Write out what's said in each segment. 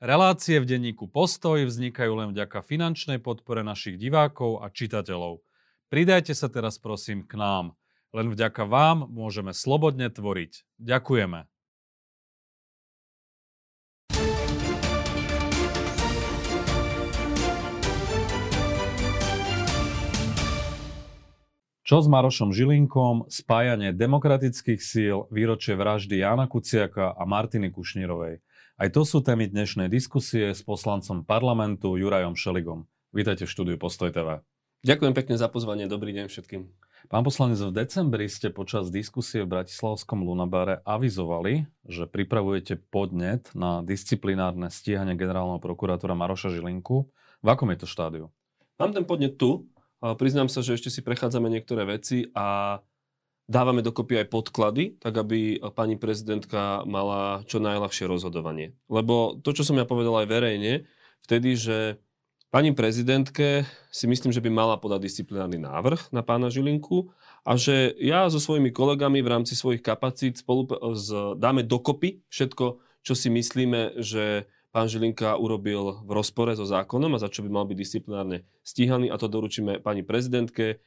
Relácie v denníku Postoj vznikajú len vďaka finančnej podpore našich divákov a čitateľov. Pridajte sa teraz prosím k nám. Len vďaka vám môžeme slobodne tvoriť. Ďakujeme. Čo s Marošom Žilinkom, spájanie demokratických síl, výročie vraždy Jana Kuciaka a Martiny Kušnírovej. Aj to sú témy dnešnej diskusie s poslancom parlamentu Jurajom Šeligom. Vítajte v štúdiu Postoj TV. Ďakujem pekne za pozvanie, dobrý deň všetkým. Pán poslanec, v decembri ste počas diskusie v Bratislavskom Lunabare avizovali, že pripravujete podnet na disciplinárne stíhanie generálneho prokurátora Maroša Žilinku. V akom je to štádiu? Mám ten podnet tu, Priznám sa, že ešte si prechádzame niektoré veci a dávame dokopy aj podklady, tak aby pani prezidentka mala čo najľahšie rozhodovanie. Lebo to, čo som ja povedal aj verejne, vtedy, že pani prezidentke si myslím, že by mala podať disciplinárny návrh na pána Žilinku a že ja so svojimi kolegami v rámci svojich kapacít spolu dáme dokopy všetko, čo si myslíme, že pán Žilinka urobil v rozpore so zákonom a za čo by mal byť disciplinárne stíhaný a to doručíme pani prezidentke.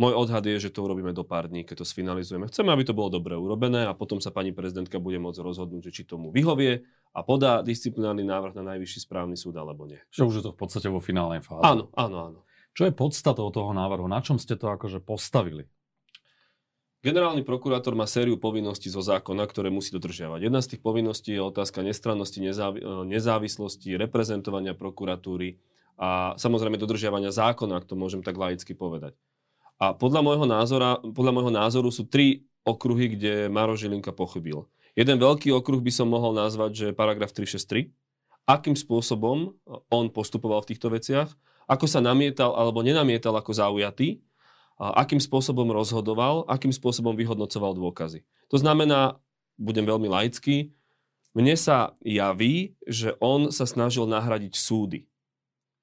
Môj odhad je, že to urobíme do pár dní, keď to sfinalizujeme. Chceme, aby to bolo dobre urobené a potom sa pani prezidentka bude môcť rozhodnúť, že či tomu vyhovie a podá disciplinárny návrh na najvyšší správny súd alebo nie. Že už je to v podstate vo finálnej fáze. Áno, áno, áno. Čo je podstatou toho návrhu? Na čom ste to akože postavili? Generálny prokurátor má sériu povinností zo zákona, ktoré musí dodržiavať. Jedna z tých povinností je otázka nestrannosti, nezávi- e, nezávislosti, reprezentovania prokuratúry a samozrejme dodržiavania zákona, ak to môžem tak laicky povedať. A podľa môjho, názora, podľa môjho názoru sú tri okruhy, kde Maro Žilinka pochybil. Jeden veľký okruh by som mohol nazvať, že paragraf 363. Akým spôsobom on postupoval v týchto veciach, ako sa namietal alebo nenamietal ako zaujatý, akým spôsobom rozhodoval, akým spôsobom vyhodnocoval dôkazy. To znamená, budem veľmi laický, mne sa javí, že on sa snažil nahradiť súdy.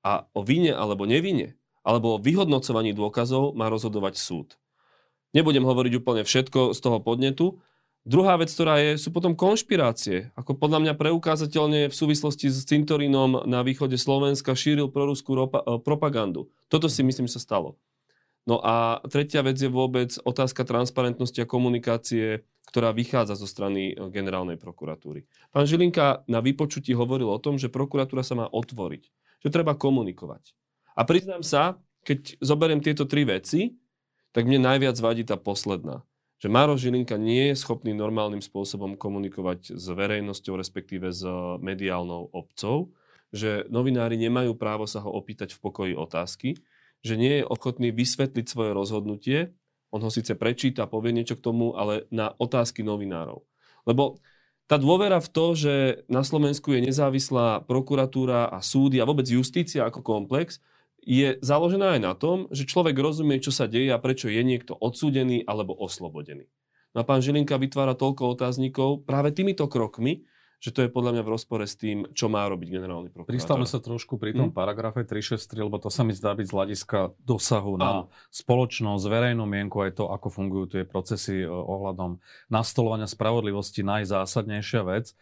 A o vine alebo nevine, alebo o vyhodnocovaní dôkazov má rozhodovať súd. Nebudem hovoriť úplne všetko z toho podnetu. Druhá vec, ktorá je, sú potom konšpirácie. Ako podľa mňa preukázateľne v súvislosti s cintorínom na východe Slovenska šíril proruskú propagandu. Toto si myslím sa stalo. No a tretia vec je vôbec otázka transparentnosti a komunikácie, ktorá vychádza zo strany eh, generálnej prokuratúry. Pán Žilinka na vypočutí hovoril o tom, že prokuratúra sa má otvoriť, že treba komunikovať. A priznám sa, keď zoberiem tieto tri veci, tak mne najviac vadí tá posledná. Že Maro Žilinka nie je schopný normálnym spôsobom komunikovať s verejnosťou, respektíve s mediálnou obcov, že novinári nemajú právo sa ho opýtať v pokoji otázky, že nie je ochotný vysvetliť svoje rozhodnutie. On ho síce prečíta, povie niečo k tomu, ale na otázky novinárov. Lebo tá dôvera v to, že na Slovensku je nezávislá prokuratúra a súdy a vôbec justícia ako komplex, je založená aj na tom, že človek rozumie, čo sa deje a prečo je niekto odsúdený alebo oslobodený. No a pán Žilinka vytvára toľko otáznikov práve týmito krokmi, že to je podľa mňa v rozpore s tým, čo má robiť generálny prokurátor. Pristavme sa trošku pri tom hmm. paragrafe 363, lebo to sa mi zdá byť z hľadiska dosahu na spoločnosť, verejnú mienku, aj to, ako fungujú tie procesy e, ohľadom nastolovania spravodlivosti, najzásadnejšia vec.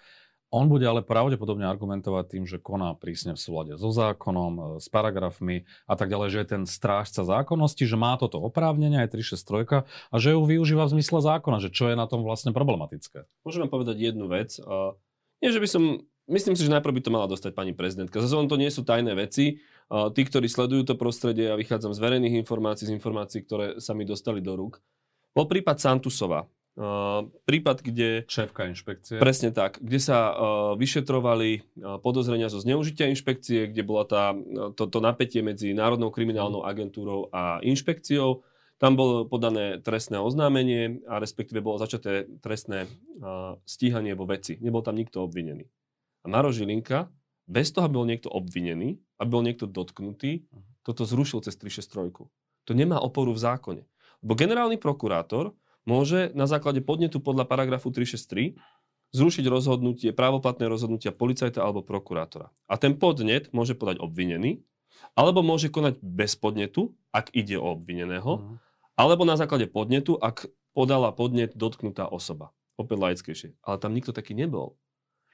On bude ale pravdepodobne argumentovať tým, že koná prísne v súlade so zákonom, e, s paragrafmi a tak ďalej, že je ten strážca zákonnosti, že má toto oprávnenie aj 363 a že ju využíva v zmysle zákona, že čo je na tom vlastne problematické. Môžeme povedať jednu vec. Nie, že by som... Myslím si, že najprv by to mala dostať pani prezidentka. Zase to nie sú tajné veci. Tí, ktorí sledujú to prostredie, ja vychádzam z verejných informácií, z informácií, ktoré sa mi dostali do rúk. Bol prípad Santusova. Prípad, kde... Šéfka inšpekcie. Presne tak. Kde sa vyšetrovali podozrenia zo zneužitia inšpekcie, kde bola tá, to, to napätie medzi Národnou kriminálnou agentúrou a inšpekciou. Tam bolo podané trestné oznámenie a respektíve bolo začaté trestné stíhanie vo veci. Nebol tam nikto obvinený. A Maro Žilinka, bez toho, aby bol niekto obvinený, aby bol niekto dotknutý, toto zrušil cez 363. To nemá oporu v zákone. Lebo generálny prokurátor môže na základe podnetu podľa paragrafu 363 zrušiť rozhodnutie, právoplatné rozhodnutia policajta alebo prokurátora. A ten podnet môže podať obvinený, alebo môže konať bez podnetu, ak ide o obvineného, uh-huh alebo na základe podnetu, ak podala podnet dotknutá osoba. Opäť laickejšie. Ale tam nikto taký nebol.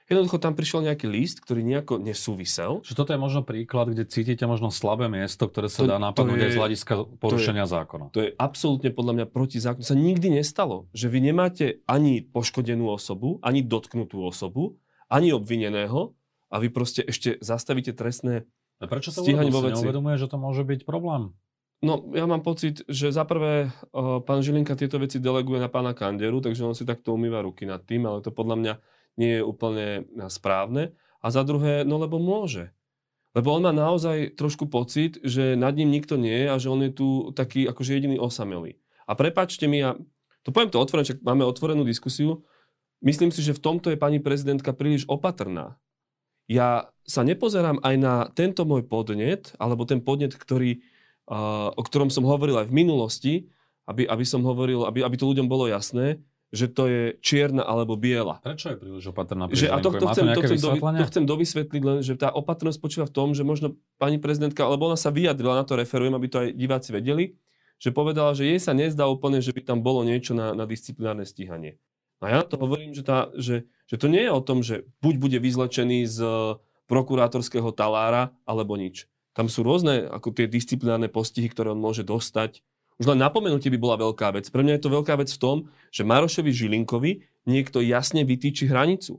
Jednoducho tam prišiel nejaký list, ktorý nejako nesúvisel. Že toto je možno príklad, kde cítite možno slabé miesto, ktoré sa to, dá napadnúť aj z hľadiska porušenia to je, zákona. To je absolútne podľa mňa proti zákonu. sa nikdy nestalo, že vy nemáte ani poškodenú osobu, ani dotknutú osobu, ani obvineného a vy proste ešte zastavíte trestné a prečo to stíhanie vo veci. neuvedomuje, že to môže byť problém? No, ja mám pocit, že za prvé pán Žilinka tieto veci deleguje na pána Kanderu, takže on si takto umýva ruky nad tým, ale to podľa mňa nie je úplne správne. A za druhé, no lebo môže. Lebo on má naozaj trošku pocit, že nad ním nikto nie je a že on je tu taký akože jediný osamelý. A prepačte mi, ja to poviem to otvorene, čak máme otvorenú diskusiu, myslím si, že v tomto je pani prezidentka príliš opatrná. Ja sa nepozerám aj na tento môj podnet, alebo ten podnet, ktorý, uh, o ktorom som hovoril aj v minulosti, aby, aby som hovoril, aby, aby to ľuďom bolo jasné, že to je čierna alebo biela. Prečo je príliš opatrná že, A to, to, chcem, to, chcem dovi, to chcem dovysvetliť len, že tá opatrnosť spočíva v tom, že možno pani prezidentka, alebo ona sa vyjadrila, na to referujem, aby to aj diváci vedeli, že povedala, že jej sa nezdá úplne, že by tam bolo niečo na, na disciplinárne stíhanie. A ja to hovorím, že, tá, že, že to nie je o tom, že buď bude vyzlečený z prokurátorského talára, alebo nič. Tam sú rôzne ako tie disciplinárne postihy, ktoré on môže dostať už len napomenutie by bola veľká vec. Pre mňa je to veľká vec v tom, že Marošovi Žilinkovi niekto jasne vytýči hranicu.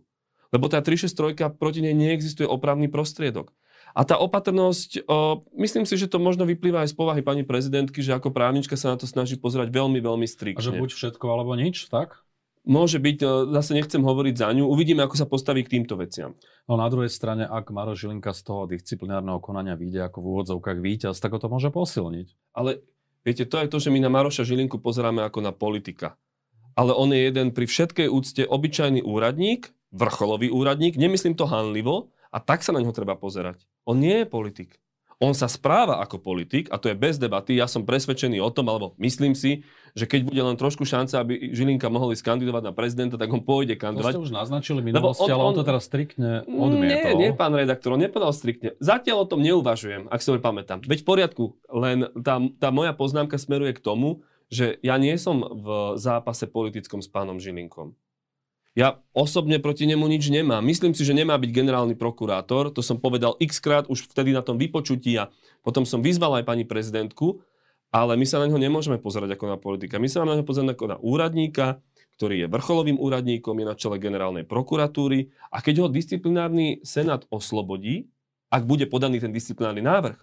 Lebo tá 363 proti nej neexistuje opravný prostriedok. A tá opatrnosť, o, myslím si, že to možno vyplýva aj z povahy pani prezidentky, že ako právnička sa na to snaží pozerať veľmi, veľmi striktne. A že buď všetko alebo nič, tak? Môže byť, zase nechcem hovoriť za ňu, uvidíme, ako sa postaví k týmto veciam. No na druhej strane, ak Maro Žilinka z toho disciplinárneho konania vyjde ako v úvodzovkách víťaz, tak ho to môže posilniť. Ale Viete, to je to, že my na Maroša Žilinku pozeráme ako na politika. Ale on je jeden pri všetkej úcte obyčajný úradník, vrcholový úradník, nemyslím to hanlivo, a tak sa na ňo treba pozerať. On nie je politik. On sa správa ako politik a to je bez debaty. Ja som presvedčený o tom, alebo myslím si, že keď bude len trošku šanca, aby Žilinka mohol ísť kandidovať na prezidenta, tak on pôjde kandidovať. To ste už naznačili minulosti, on, ale on, on to teraz striktne odmietol. Nie, nie, pán redaktor, on nepovedal striktne. Zatiaľ o tom neuvažujem, ak si to pamätám. Veď v poriadku, len tá, tá moja poznámka smeruje k tomu, že ja nie som v zápase politickom s pánom Žilinkom. Ja osobne proti nemu nič nemám. Myslím si, že nemá byť generálny prokurátor. To som povedal x krát už vtedy na tom vypočutí a potom som vyzval aj pani prezidentku, ale my sa na neho nemôžeme pozerať ako na politika. My sa na neho pozerať ako na úradníka, ktorý je vrcholovým úradníkom, je na čele generálnej prokuratúry a keď ho disciplinárny senát oslobodí, ak bude podaný ten disciplinárny návrh,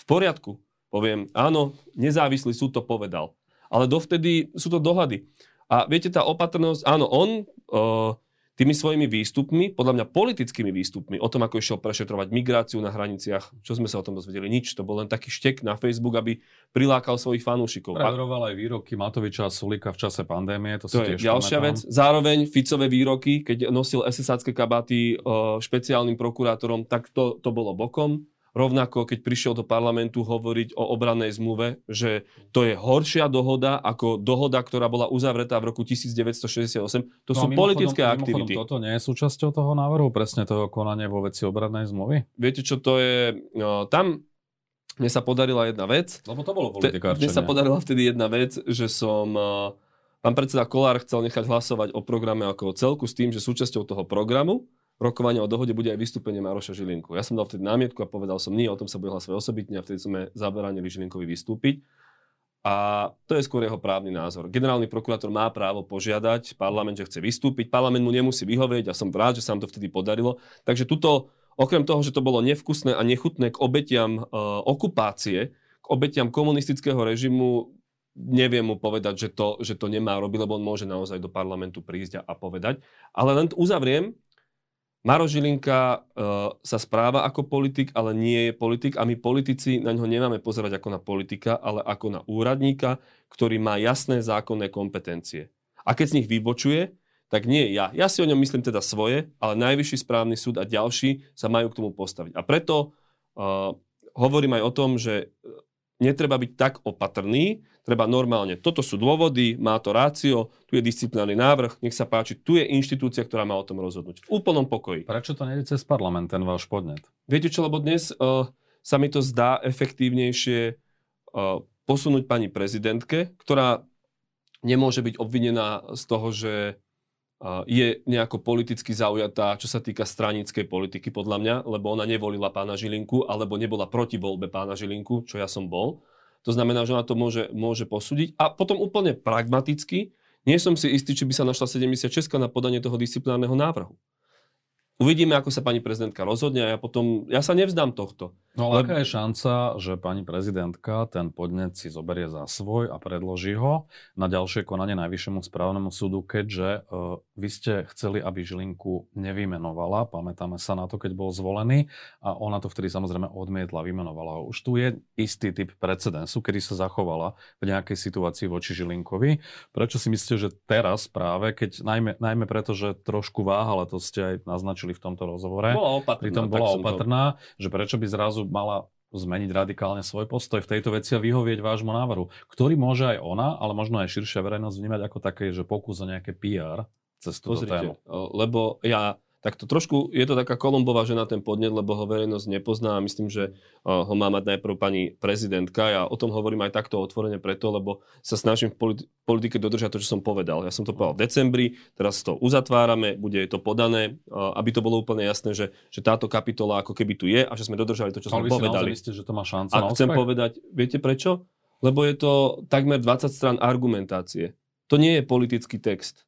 v poriadku, poviem, áno, nezávislý súd to povedal. Ale dovtedy sú to dohady. A viete, tá opatrnosť, áno, on uh, tými svojimi výstupmi, podľa mňa politickými výstupmi, o tom, ako išiel prešetrovať migráciu na hraniciach, čo sme sa o tom dozvedeli, nič. To bol len taký štek na Facebook, aby prilákal svojich fanúšikov. Preveroval aj výroky Matoviča a Sulika v čase pandémie, to, to je ďalšia pamätám. vec. Zároveň Ficové výroky, keď nosil SSácké kabaty uh, špeciálnym prokurátorom, tak to, to bolo bokom. Rovnako, keď prišiel do parlamentu hovoriť o obrannej zmluve, že to je horšia dohoda ako dohoda, ktorá bola uzavretá v roku 1968. To no, sú politické aktivity. Toto nie je súčasťou toho návrhu, presne toho konania vo veci obrannej zmluvy? Viete, čo to je? No, tam mne sa podarila jedna vec. Lebo to bolo politikárčenie. Mne sa podarila vtedy jedna vec, že som... Pán predseda Kolár chcel nechať hlasovať o programe ako o celku s tým, že súčasťou toho programu rokovania o dohode bude aj vystúpenie Maroša Žilinku. Ja som dal vtedy námietku a povedal som, nie, o tom sa bude hlasovať osobitne a vtedy sme zabránili Žilinkovi vystúpiť. A to je skôr jeho právny názor. Generálny prokurátor má právo požiadať parlament, že chce vystúpiť. Parlament mu nemusí vyhovieť a som rád, že sa nám to vtedy podarilo. Takže tuto, okrem toho, že to bolo nevkusné a nechutné k obetiam e, okupácie, k obetiam komunistického režimu, neviem mu povedať, že to, že to nemá robiť, lebo on môže naozaj do parlamentu prísť a, a povedať. Ale len uzavriem, Maro Žilinka uh, sa správa ako politik, ale nie je politik a my politici na ňo nemáme pozerať ako na politika, ale ako na úradníka, ktorý má jasné zákonné kompetencie. A keď z nich vybočuje, tak nie ja. Ja si o ňom myslím teda svoje, ale Najvyšší správny súd a ďalší sa majú k tomu postaviť. A preto uh, hovorím aj o tom, že netreba byť tak opatrný, treba normálne. Toto sú dôvody, má to rácio, tu je disciplinárny návrh, nech sa páči, tu je inštitúcia, ktorá má o tom rozhodnúť. V úplnom pokoji. Prečo to nejde cez parlament, ten váš podnet? Viete čo, lebo dnes uh, sa mi to zdá efektívnejšie uh, posunúť pani prezidentke, ktorá nemôže byť obvinená z toho, že je nejako politicky zaujatá, čo sa týka stranickej politiky, podľa mňa, lebo ona nevolila pána Žilinku, alebo nebola proti voľbe pána Žilinku, čo ja som bol. To znamená, že ona to môže, môže posúdiť. A potom úplne pragmaticky, nie som si istý, či by sa našla 76 na podanie toho disciplinárneho návrhu. Uvidíme, ako sa pani prezidentka rozhodne a ja potom, ja sa nevzdám tohto. No ale aká je šanca, že pani prezidentka ten podnet si zoberie za svoj a predloží ho na ďalšie konanie Najvyššiemu správnemu súdu, keďže uh, vy ste chceli, aby Žilinku nevymenovala, pamätáme sa na to, keď bol zvolený a ona to vtedy samozrejme odmietla, vymenovala ho. Už tu je istý typ precedensu, kedy sa zachovala v nejakej situácii voči Žilinkovi. Prečo si myslíte, že teraz práve, keď najmä, najmä preto, že trošku váhala, to ste aj naznačili v tomto rozhovore, bola opatrná, pritom bola opatrná, to... že prečo by zrazu mala zmeniť radikálne svoj postoj v tejto veci a vyhovieť vášmu návrhu, ktorý môže aj ona, ale možno aj širšia verejnosť vnímať ako také, že pokus o nejaké PR cez túto tému. Lebo ja tak to trošku, je to taká Kolumbová žena ten podnet, lebo ho verejnosť nepozná a myslím, že ho má mať najprv pani prezidentka. Ja o tom hovorím aj takto otvorene preto, lebo sa snažím v politike dodržať to, čo som povedal. Ja som to povedal v decembri, teraz to uzatvárame, bude to podané, aby to bolo úplne jasné, že, že táto kapitola ako keby tu je a že sme dodržali to, čo Ale sme povedali. Myslíte, že to má šancu a chcem povedať, viete prečo? Lebo je to takmer 20 stran argumentácie. To nie je politický text.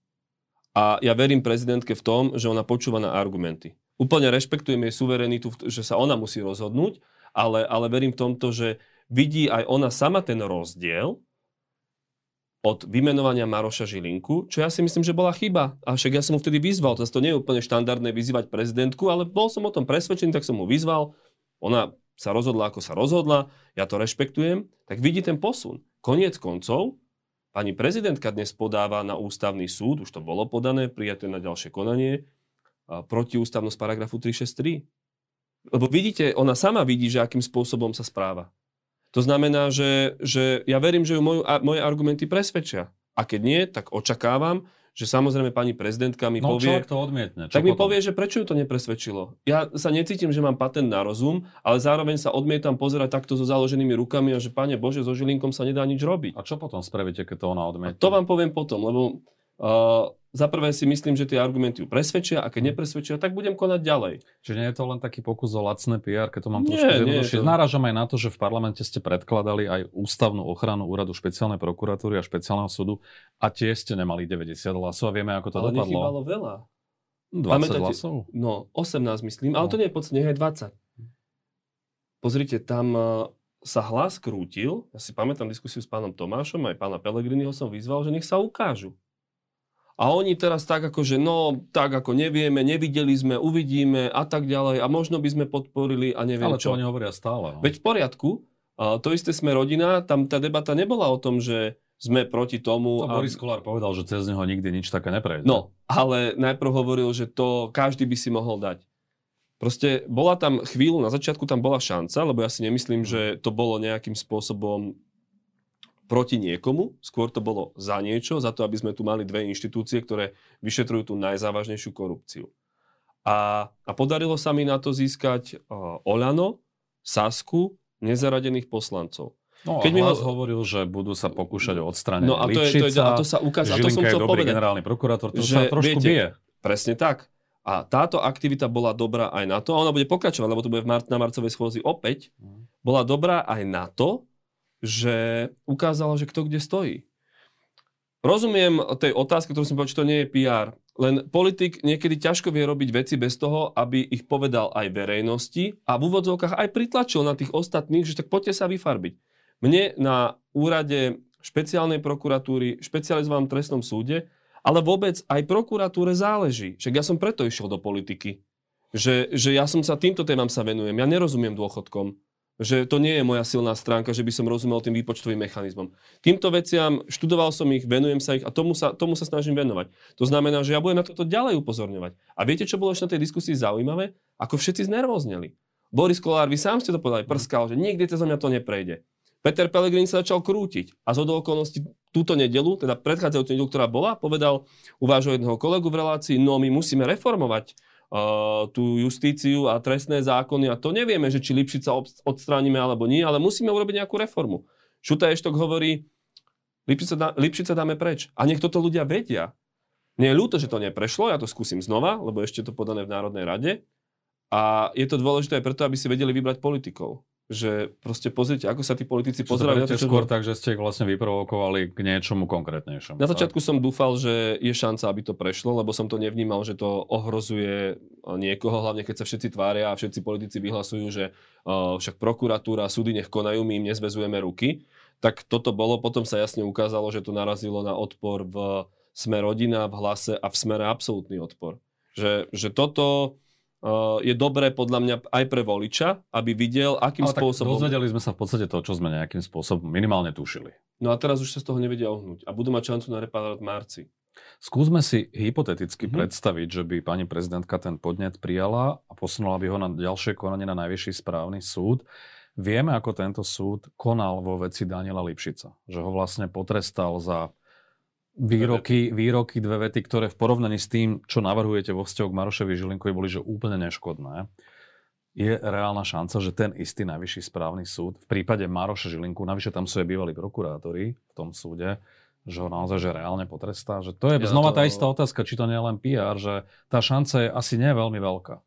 A ja verím prezidentke v tom, že ona počúva na argumenty. Úplne rešpektujem jej suverenitu, že sa ona musí rozhodnúť, ale, ale verím v tomto, že vidí aj ona sama ten rozdiel od vymenovania Maroša Žilinku, čo ja si myslím, že bola chyba. A však ja som mu vtedy vyzval, to nie je úplne štandardné vyzývať prezidentku, ale bol som o tom presvedčený, tak som mu vyzval. Ona sa rozhodla, ako sa rozhodla, ja to rešpektujem, tak vidí ten posun. Koniec koncov, Pani prezidentka dnes podáva na ústavný súd, už to bolo podané, prijaté na ďalšie konanie, protiústavnosť paragrafu 363. Lebo vidíte, ona sama vidí, že akým spôsobom sa správa. To znamená, že, že ja verím, že ju moju, moje argumenty presvedčia. A keď nie, tak očakávam, že samozrejme pani prezidentka mi no, povie... to odmietne. Čo tak potom? mi povie, že prečo ju to nepresvedčilo. Ja sa necítim, že mám patent na rozum, ale zároveň sa odmietam pozerať takto so založenými rukami a že, pane Bože, so Žilinkom sa nedá nič robiť. A čo potom spravíte, keď to ona odmietne? A to vám poviem potom, lebo uh, za prvé si myslím, že tie argumenty ju presvedčia a keď mhm. nepresvedčia, tak budem konať ďalej. Čiže nie je to len taký pokus o lacné PR, keď to mám trošku zjednodušiť. To... Náražam aj na to, že v parlamente ste predkladali aj ústavnú ochranu úradu špeciálnej prokuratúry a špeciálneho súdu a tie ste nemali 90 hlasov a vieme, ako to ale dopadlo. Ale veľa. 20 Pamätáte, hlasov? No, 18 myslím, ale no. to nie je podstatne, aj 20. Pozrite, tam uh, sa hlas krútil, ja si pamätám diskusiu s pánom Tomášom, aj pána Pelegriniho som vyzval, že nech sa ukážu. A oni teraz tak ako, že no, tak ako nevieme, nevideli sme, uvidíme a tak ďalej a možno by sme podporili a neviem Ale čo. Ale to oni hovoria stále. No. Veď v poriadku, a to isté sme rodina, tam tá debata nebola o tom, že sme proti tomu. To a... Boris Kolár povedal, že cez neho nikdy nič také neprejde. No, ale najprv hovoril, že to každý by si mohol dať. Proste bola tam chvíľu, na začiatku tam bola šanca, lebo ja si nemyslím, že to bolo nejakým spôsobom proti niekomu, skôr to bolo za niečo, za to, aby sme tu mali dve inštitúcie, ktoré vyšetrujú tú najzávažnejšiu korupciu. A, a podarilo sa mi na to získať uh, Olano, Sasku, nezaradených poslancov. No Keď mi ho... hovoril, že budú sa pokúšať o odstránenie no, a to, je, to, je, a to sa ukáže, a to som chcel povedať, generálny prokurátor, to že, sa trošku viete, bije. Presne tak. A táto aktivita bola dobrá aj na to, a ona bude pokračovať, lebo to bude v mar- na marcovej schôzi opäť, mm. bola dobrá aj na to, že ukázalo, že kto kde stojí. Rozumiem tej otázke, ktorú som povedal, či to nie je PR. Len politik niekedy ťažko vie robiť veci bez toho, aby ich povedal aj verejnosti a v úvodzovkách aj pritlačil na tých ostatných, že tak poďte sa vyfarbiť. Mne na úrade špeciálnej prokuratúry, špecializovanom trestnom súde, ale vôbec aj prokuratúre záleží. Však ja som preto išiel do politiky. Že, že ja som sa týmto témam sa venujem. Ja nerozumiem dôchodkom. Že to nie je moja silná stránka, že by som rozumel tým výpočtovým mechanizmom. Týmto veciam študoval som ich, venujem sa ich a tomu sa, tomu sa snažím venovať. To znamená, že ja budem na toto ďalej upozorňovať. A viete, čo bolo ešte na tej diskusii zaujímavé? Ako všetci znervozneli. Boris Kolár, vy sám ste to povedali, prskal, že nikdy cez mňa to neprejde. Peter Pellegrini sa začal krútiť a z okolností túto nedelu, teda predchádzajúcu nedelu, ktorá bola, povedal u jedného kolegu v relácii, no my musíme reformovať uh, tú justíciu a trestné zákony a to nevieme, že či Lipšica odstránime alebo nie, ale musíme urobiť nejakú reformu. Šuta Eštok hovorí, Lipšica, dá, Lipšica dáme preč. A nech toto ľudia vedia. Mne je ľúto, že to neprešlo, ja to skúsim znova, lebo ešte to podané v Národnej rade. A je to dôležité aj preto, aby si vedeli vybrať politikov že proste pozrite, ako sa tí politici pozerajú to, skôr tak, že ste ich vlastne vyprovokovali k niečomu konkrétnejšiemu. Na začiatku tak? som dúfal, že je šanca, aby to prešlo, lebo som to nevnímal, že to ohrozuje niekoho, hlavne keď sa všetci tvária a všetci politici vyhlasujú, že uh, však prokuratúra súdy nech konajú, my im nezvezujeme ruky. Tak toto bolo, potom sa jasne ukázalo, že to narazilo na odpor v sme rodina, v hlase a v smere absolútny odpor. Že, že toto je dobré podľa mňa aj pre voliča, aby videl, akým Ale spôsobom... dozvedeli sme sa v podstate to, čo sme nejakým spôsobom minimálne tušili. No a teraz už sa z toho nevedia ohnúť a budú mať šancu na reparát v marci. Skúsme si hypoteticky mm-hmm. predstaviť, že by pani prezidentka ten podnet prijala a posunula by ho na ďalšie konanie na najvyšší správny súd. Vieme, ako tento súd konal vo veci Daniela Lipšica. Že ho vlastne potrestal za výroky, výroky, dve vety, ktoré v porovnaní s tým, čo navrhujete vo vzťahu k Marošovi Žilinkovi, boli že úplne neškodné. Je reálna šanca, že ten istý najvyšší správny súd v prípade Maroša Žilinku, navyše tam sú aj bývalí prokurátori v tom súde, že ho naozaj že reálne potrestá. Že to je ja znova to... tá istá otázka, či to nie je len PR, že tá šanca je asi nie veľmi veľká.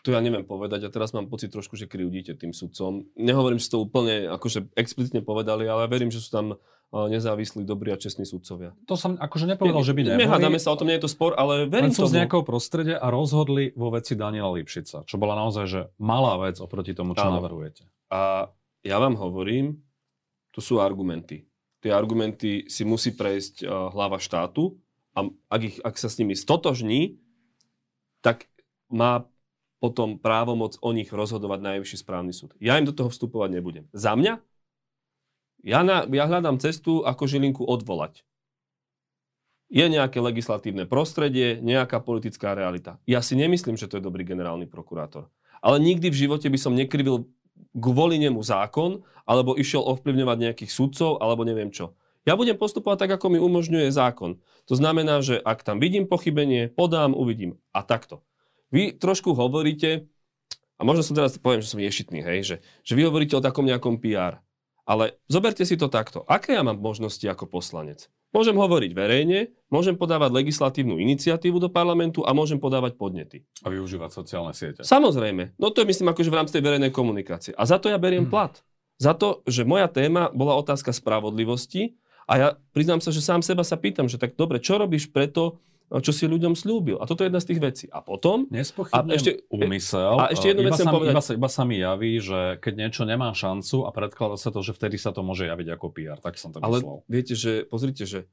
To ja neviem povedať a teraz mám pocit trošku, že kryudíte tým sudcom. Nehovorím, že to úplne akože explicitne povedali, ale verím, že sú tam nezávislí, dobrí a čestní sudcovia. To som akože nepovedal, že by neboli. Nehádame sa o tom, nie je to spor, ale verím tomu. z nejakého prostredia a rozhodli vo veci Daniela Lipšica, čo bola naozaj že malá vec oproti tomu, čo Áno. navrhujete. A ja vám hovorím, tu sú argumenty. Tie argumenty si musí prejsť uh, hlava štátu a ak, ich, ak sa s nimi stotožní, tak má potom právomoc o nich rozhodovať najvyšší správny súd. Ja im do toho vstupovať nebudem. Za mňa ja, na, ja hľadám cestu, ako Žilinku odvolať. Je nejaké legislatívne prostredie, nejaká politická realita. Ja si nemyslím, že to je dobrý generálny prokurátor. Ale nikdy v živote by som nekrivil kvôli nemu zákon, alebo išiel ovplyvňovať nejakých sudcov, alebo neviem čo. Ja budem postupovať tak, ako mi umožňuje zákon. To znamená, že ak tam vidím pochybenie, podám, uvidím. A takto. Vy trošku hovoríte, a možno som teraz poviem, že som ješitný, hej, že, že vy hovoríte o takom nejakom PR. Ale zoberte si to takto. Aké ja mám možnosti ako poslanec? Môžem hovoriť verejne, môžem podávať legislatívnu iniciatívu do parlamentu a môžem podávať podnety. A využívať sociálne siete. Samozrejme. No to je myslím akože v rámci tej verejnej komunikácie. A za to ja beriem hmm. plat. Za to, že moja téma bola otázka spravodlivosti a ja priznám sa, že sám seba sa pýtam, že tak dobre, čo robíš preto, čo si ľuďom slúbil. A toto je jedna z tých vecí. A potom... A ešte, úmysel. A ešte jednu vec sa, povedať. Iba sa, iba sa mi javí, že keď niečo nemá šancu a predkladá sa to, že vtedy sa to môže javiť ako PR. Tak som to Ale myslel. viete, že pozrite, že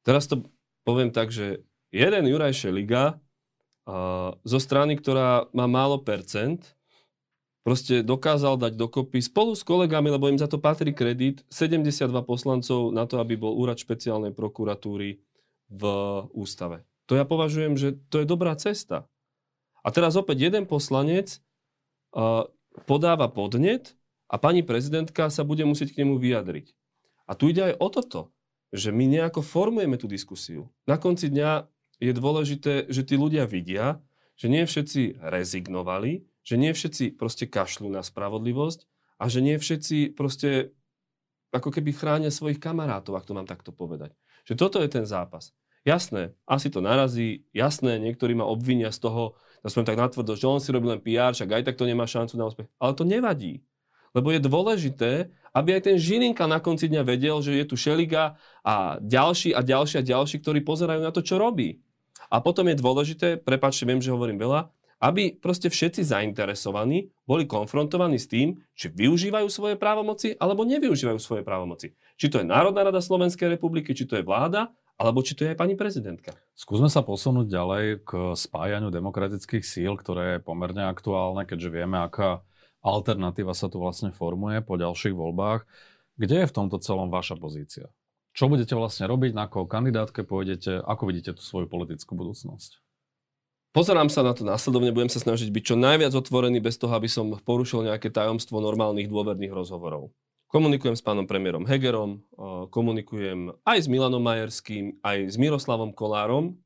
teraz to poviem tak, že jeden Juraj Šeliga uh, zo strany, ktorá má málo percent, proste dokázal dať dokopy spolu s kolegami, lebo im za to patrí kredit, 72 poslancov na to, aby bol úrad špeciálnej prokuratúry v ústave. To ja považujem, že to je dobrá cesta. A teraz opäť jeden poslanec uh, podáva podnet a pani prezidentka sa bude musieť k nemu vyjadriť. A tu ide aj o toto, že my nejako formujeme tú diskusiu. Na konci dňa je dôležité, že tí ľudia vidia, že nie všetci rezignovali, že nie všetci proste kašľú na spravodlivosť a že nie všetci proste ako keby chránia svojich kamarátov, ak to mám takto povedať. Že toto je ten zápas. Jasné, asi to narazí, jasné, niektorí ma obvinia z toho, som tak natvrdo, že on si robil len PR, však aj tak to nemá šancu na úspech. Ale to nevadí. Lebo je dôležité, aby aj ten Žilinka na konci dňa vedel, že je tu Šeliga a ďalší a ďalší a ďalší, ktorí pozerajú na to, čo robí. A potom je dôležité, prepáčte, viem, že hovorím veľa, aby proste všetci zainteresovaní boli konfrontovaní s tým, či využívajú svoje právomoci alebo nevyužívajú svoje právomoci. Či to je Národná rada Slovenskej republiky, či to je vláda, alebo či to je aj pani prezidentka. Skúsme sa posunúť ďalej k spájaniu demokratických síl, ktoré je pomerne aktuálne, keďže vieme, aká alternatíva sa tu vlastne formuje po ďalších voľbách. Kde je v tomto celom vaša pozícia? Čo budete vlastne robiť, na koho kandidátke pôjdete, ako vidíte tú svoju politickú budúcnosť? Pozerám sa na to následovne, budem sa snažiť byť čo najviac otvorený bez toho, aby som porušil nejaké tajomstvo normálnych dôverných rozhovorov. Komunikujem s pánom premiérom Hegerom, komunikujem aj s Milanom Majerským, aj s Miroslavom Kolárom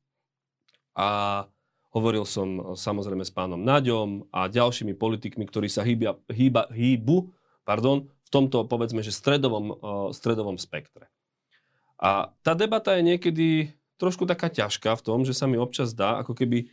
a hovoril som samozrejme s pánom Naďom a ďalšími politikmi, ktorí sa hýbia, hýba, hýbu pardon, v tomto povedzme, že stredovom, stredovom spektre. A tá debata je niekedy trošku taká ťažká v tom, že sa mi občas dá, ako keby,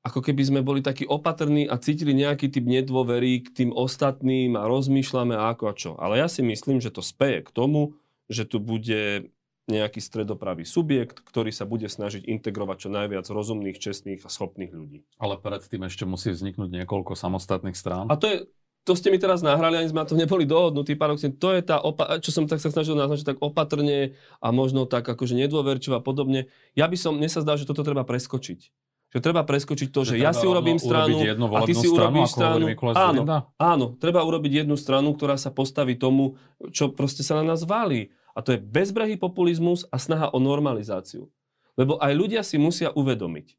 ako keby sme boli takí opatrní a cítili nejaký typ nedôvery k tým ostatným a rozmýšľame a ako a čo. Ale ja si myslím, že to speje k tomu, že tu bude nejaký stredopravý subjekt, ktorý sa bude snažiť integrovať čo najviac rozumných, čestných a schopných ľudí. Ale predtým ešte musí vzniknúť niekoľko samostatných strán. A to je, to ste mi teraz nahrali, ani sme na to neboli dohodnutí, paradoxne. To je tá, opa- čo som tak sa snažil naznačiť, tak opatrne a možno tak akože nedôverčivo a podobne. Ja by som, mne sa zdá, že toto treba preskočiť že treba preskočiť to, že, že ja si urobím stranu a ty si urobíš stranu. Áno, áno, treba urobiť jednu stranu, ktorá sa postaví tomu, čo proste sa na nás válí. A to je bezbrehý populizmus a snaha o normalizáciu. Lebo aj ľudia si musia uvedomiť.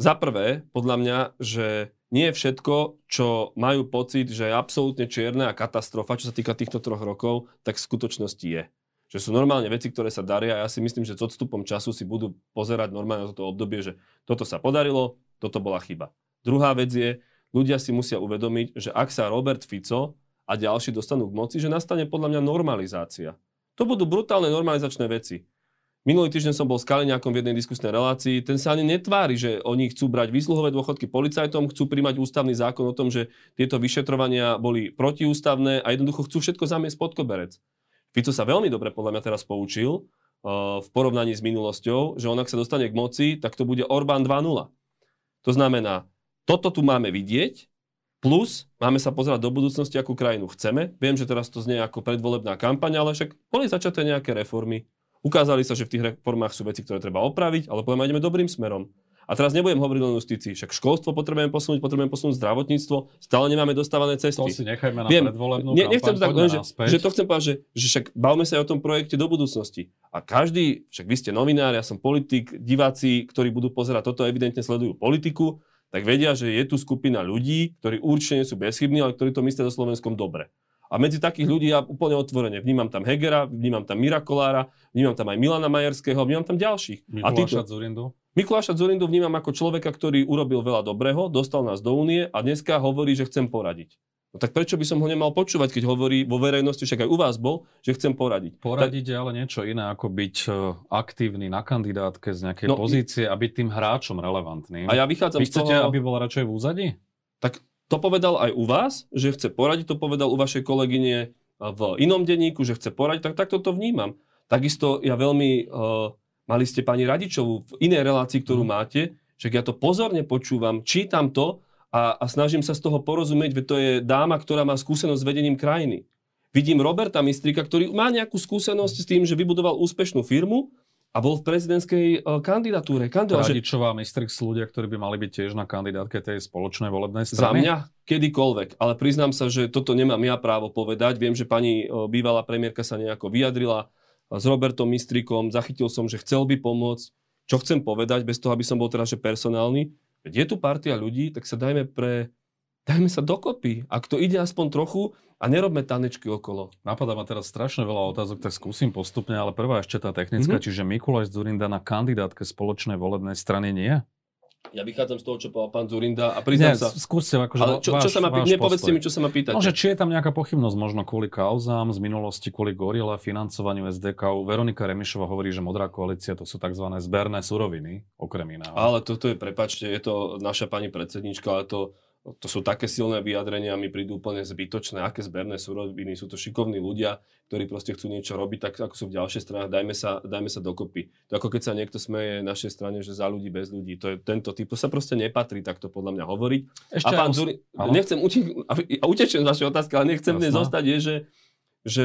Za prvé, podľa mňa, že nie je všetko, čo majú pocit, že je absolútne čierne a katastrofa, čo sa týka týchto troch rokov, tak v skutočnosti je. Že sú normálne veci, ktoré sa daria a ja si myslím, že s odstupom času si budú pozerať normálne na toto obdobie, že toto sa podarilo, toto bola chyba. Druhá vec je, ľudia si musia uvedomiť, že ak sa Robert Fico a ďalší dostanú k moci, že nastane podľa mňa normalizácia. To budú brutálne normalizačné veci. Minulý týždeň som bol s Kaliňákom v jednej diskusnej relácii. Ten sa ani netvári, že oni chcú brať výsluhové dôchodky policajtom, chcú príjmať ústavný zákon o tom, že tieto vyšetrovania boli protiústavné a jednoducho chcú všetko zamiesť pod koberec. Fico sa veľmi dobre podľa mňa teraz poučil uh, v porovnaní s minulosťou, že on ak sa dostane k moci, tak to bude Orbán 2.0. To znamená, toto tu máme vidieť, Plus, máme sa pozerať do budúcnosti, akú krajinu chceme. Viem, že teraz to znie ako predvolebná kampaň, ale však boli začaté nejaké reformy. Ukázali sa, že v tých reformách sú veci, ktoré treba opraviť, ale poviem, ideme dobrým smerom. A teraz nebudem hovoriť len o justícii, však školstvo potrebujeme posunúť, potrebujeme posunúť zdravotníctvo, stále nemáme dostávané cesty. To si nechajme na Viem, predvolebnú ne, nechcem to tak len, že, že, to chcem povedať, že, že však bavme sa aj o tom projekte do budúcnosti. A každý, však vy ste novinár, ja som politik, diváci, ktorí budú pozerať toto, evidentne sledujú politiku, tak vedia, že je tu skupina ľudí, ktorí určite nie sú bezchybní, ale ktorí to myslia so Slovenskom dobre. A medzi takých ľudí ja úplne otvorene vnímam tam Hegera, vnímam tam Mirakolára, vnímam tam aj Milana Majerského, vnímam tam ďalších. Mikuláša Zurindu? Mikuláša Zurindu vnímam ako človeka, ktorý urobil veľa dobrého, dostal nás do únie a dneska hovorí, že chcem poradiť. No tak prečo by som ho nemal počúvať, keď hovorí vo verejnosti, však aj u vás bol, že chcem poradiť. Poradiť tak... je ale niečo iné, ako byť e, aktívny na kandidátke z nejakej no, pozície a byť tým hráčom relevantným. A ja vychádzam Vy chcete, z toho... aby bol radšej v úzadí? Tak to povedal aj u vás, že chce poradiť, to povedal u vašej kolegyne v inom denníku, že chce poradiť, tak takto to vnímam. Takisto ja veľmi... Uh, mali ste pani Radičovú v inej relácii, ktorú mm. máte, že ja to pozorne počúvam, čítam to a, a snažím sa z toho porozumieť, veď to je dáma, ktorá má skúsenosť s vedením krajiny. Vidím Roberta Mistrika, ktorý má nejakú skúsenosť s tým, že vybudoval úspešnú firmu a bol v prezidentskej uh, kandidatúre. Kandidát, Radičová, Mistrik sú ľudia, ktorí by mali byť tiež na kandidátke tej spoločnej volebnej strany? Za mňa kedykoľvek, ale priznám sa, že toto nemám ja právo povedať. Viem, že pani uh, bývalá premiérka sa nejako vyjadrila s Robertom Mistrikom, zachytil som, že chcel by pomôcť. Čo chcem povedať, bez toho, aby som bol teraz že personálny, Veď je tu partia ľudí, tak sa dajme pre... Dajme sa dokopy. Ak to ide aspoň trochu a nerobme tanečky okolo. Napadá ma teraz strašne veľa otázok, tak skúsim postupne, ale prvá ešte tá technická, mm-hmm. čiže Mikuláš Zurinda na kandidátke spoločnej volebnej strany nie? Ja vychádzam z toho, čo povedal pán Zurinda a priznám sa... skúste akože ale čo, čo sa ma pýtate, nepovedzte mi, čo sa ma pýtate. No, že či je tam nejaká pochybnosť, možno kvôli kauzám z minulosti, kvôli Gorila, financovaniu SDK. Veronika Remišova hovorí, že Modrá koalícia to sú tzv. zberné suroviny, okrem iného. Ale toto je, prepačte, je to naša pani predsednička, ale to to sú také silné vyjadrenia, mi prídu úplne zbytočné, aké zberné súroviny, sú to šikovní ľudia, ktorí proste chcú niečo robiť, tak ako sú v ďalšej strane, dajme sa, dajme sa dokopy. To ako keď sa niekto smeje našej strane, že za ľudí, bez ľudí, to je tento typ, to sa proste nepatrí takto podľa mňa hovoriť. Ešte a pán Zuri, ale... nechcem uti- a utečem z vašej otázky, ale nechcem dnes zostať, je, že, že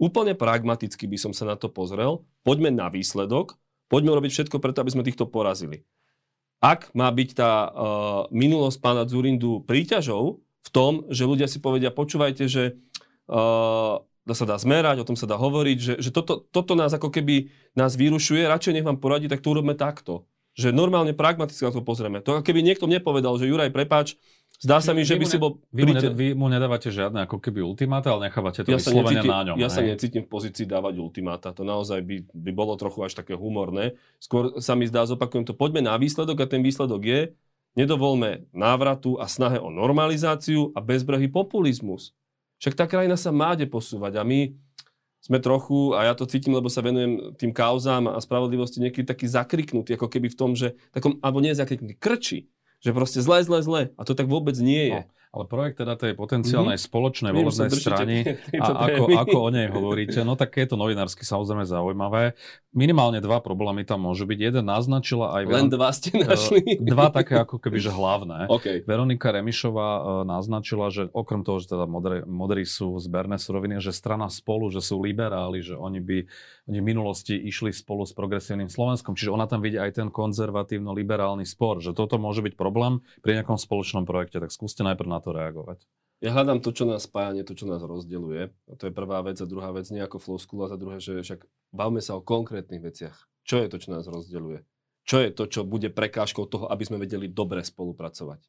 úplne pragmaticky by som sa na to pozrel, poďme na výsledok, poďme robiť všetko preto, aby sme týchto porazili ak má byť tá uh, minulosť pána Zurindu príťažou v tom, že ľudia si povedia, počúvajte, že uh, to sa dá zmerať, o tom sa dá hovoriť, že, že toto, toto nás ako keby nás vyrušuje, radšej nech vám poradí, tak to urobme takto. Že normálne pragmaticky na to pozrieme. To keby niekto mne povedal, že Juraj, prepáč, Zdá sa mi, že by si bol... Vy, mu, ne, vy mu nedávate žiadne ako keby ultimáta, ale nechávate to ja vyslovene necítim, na ňom. Ja hej? sa necítim v pozícii dávať ultimáta. To naozaj by, by bolo trochu až také humorné. Skôr sa mi zdá, zopakujem to, poďme na výsledok a ten výsledok je, nedovolme návratu a snahe o normalizáciu a bezbrehý populizmus. Však tá krajina sa máde posúvať a my sme trochu, a ja to cítim, lebo sa venujem tým kauzám a spravodlivosti, niekedy taký zakriknutý, ako keby v tom, že takom, alebo nie zakriknutý, krči. Že proste zle, zle, zle. A to tak vôbec nie je. No. Ale projekt teda tej potenciálnej mm-hmm. spoločnej volebnej strany a ako, ako o nej hovoríte, no tak je to novinársky samozrejme zaujímavé. Minimálne dva problémy tam môžu byť. Jeden naznačila aj... Len dva ste našli? Dva také ako keby, že hlavné. Okay. Veronika Remišová e, naznačila, že okrem toho, že teda modrí, modrí sú zberné suroviny, že strana spolu, že sú liberáli, že oni by oni v minulosti išli spolu s progresívnym Slovenskom. Čiže ona tam vidí aj ten konzervatívno-liberálny spor, že toto môže byť problém pri nejakom spoločnom projekte. Tak skúste najprv na to reagovať. Ja hľadám to, čo nás spája, nie to, čo nás rozdeluje. A to je prvá vec. A druhá vec, nie ako floskula. A za druhé, že však bavme sa o konkrétnych veciach. Čo je to, čo nás rozdeluje? Čo je to, čo bude prekážkou toho, aby sme vedeli dobre spolupracovať?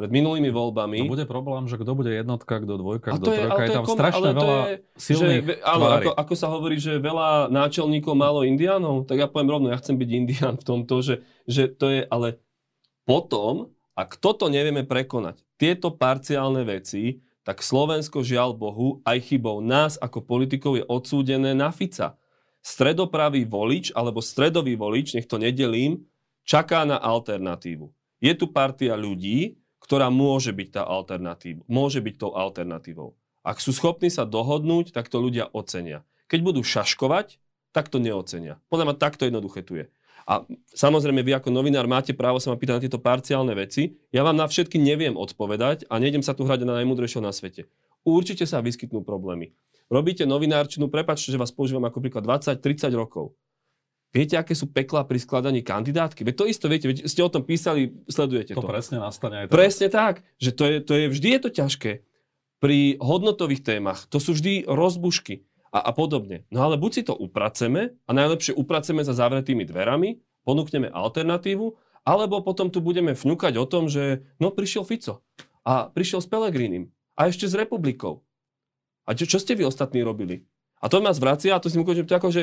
Pred minulými voľbami... To bude problém, že kto bude jednotka, kto dvojka, kto trojka. Je, je tam kom, strašne veľa je, silných že, áno, ako, ako sa hovorí, že veľa náčelníkov, málo indiánov, tak ja poviem rovno, ja chcem byť indián v tomto, že, že to je, ale potom, ak toto nevieme prekonať, tieto parciálne veci, tak Slovensko, žiaľ Bohu, aj chybou nás ako politikov je odsúdené na Fica. Stredopravý volič alebo stredový volič, nech to nedelím, čaká na alternatívu. Je tu partia ľudí, ktorá môže byť tá alternatíva, môže byť tou alternatívou. Ak sú schopní sa dohodnúť, tak to ľudia ocenia. Keď budú šaškovať, tak to neocenia. Podľa ma takto jednoduché tu je. A samozrejme, vy ako novinár máte právo sa ma pýtať na tieto parciálne veci. Ja vám na všetky neviem odpovedať a nejdem sa tu hrať na najmudrejšieho na svete. Určite sa vyskytnú problémy. Robíte novinárčinu, prepačte, že vás používam ako príklad 20-30 rokov. Viete, aké sú peklá pri skladaní kandidátky? Veď to isto viete, veď ste o tom písali, sledujete to. To presne nastane aj tak. Presne tak, že to je, to je, vždy je to ťažké. Pri hodnotových témach, to sú vždy rozbušky a, a podobne. No ale buď si to upraceme a najlepšie upraceme za zavretými dverami, ponúkneme alternatívu, alebo potom tu budeme vňukať o tom, že no prišiel Fico a prišiel s Pelegrínim a ešte s Republikou. A čo, čo ste vy ostatní robili? A to ma zvracia, a to si ukončím to ako, že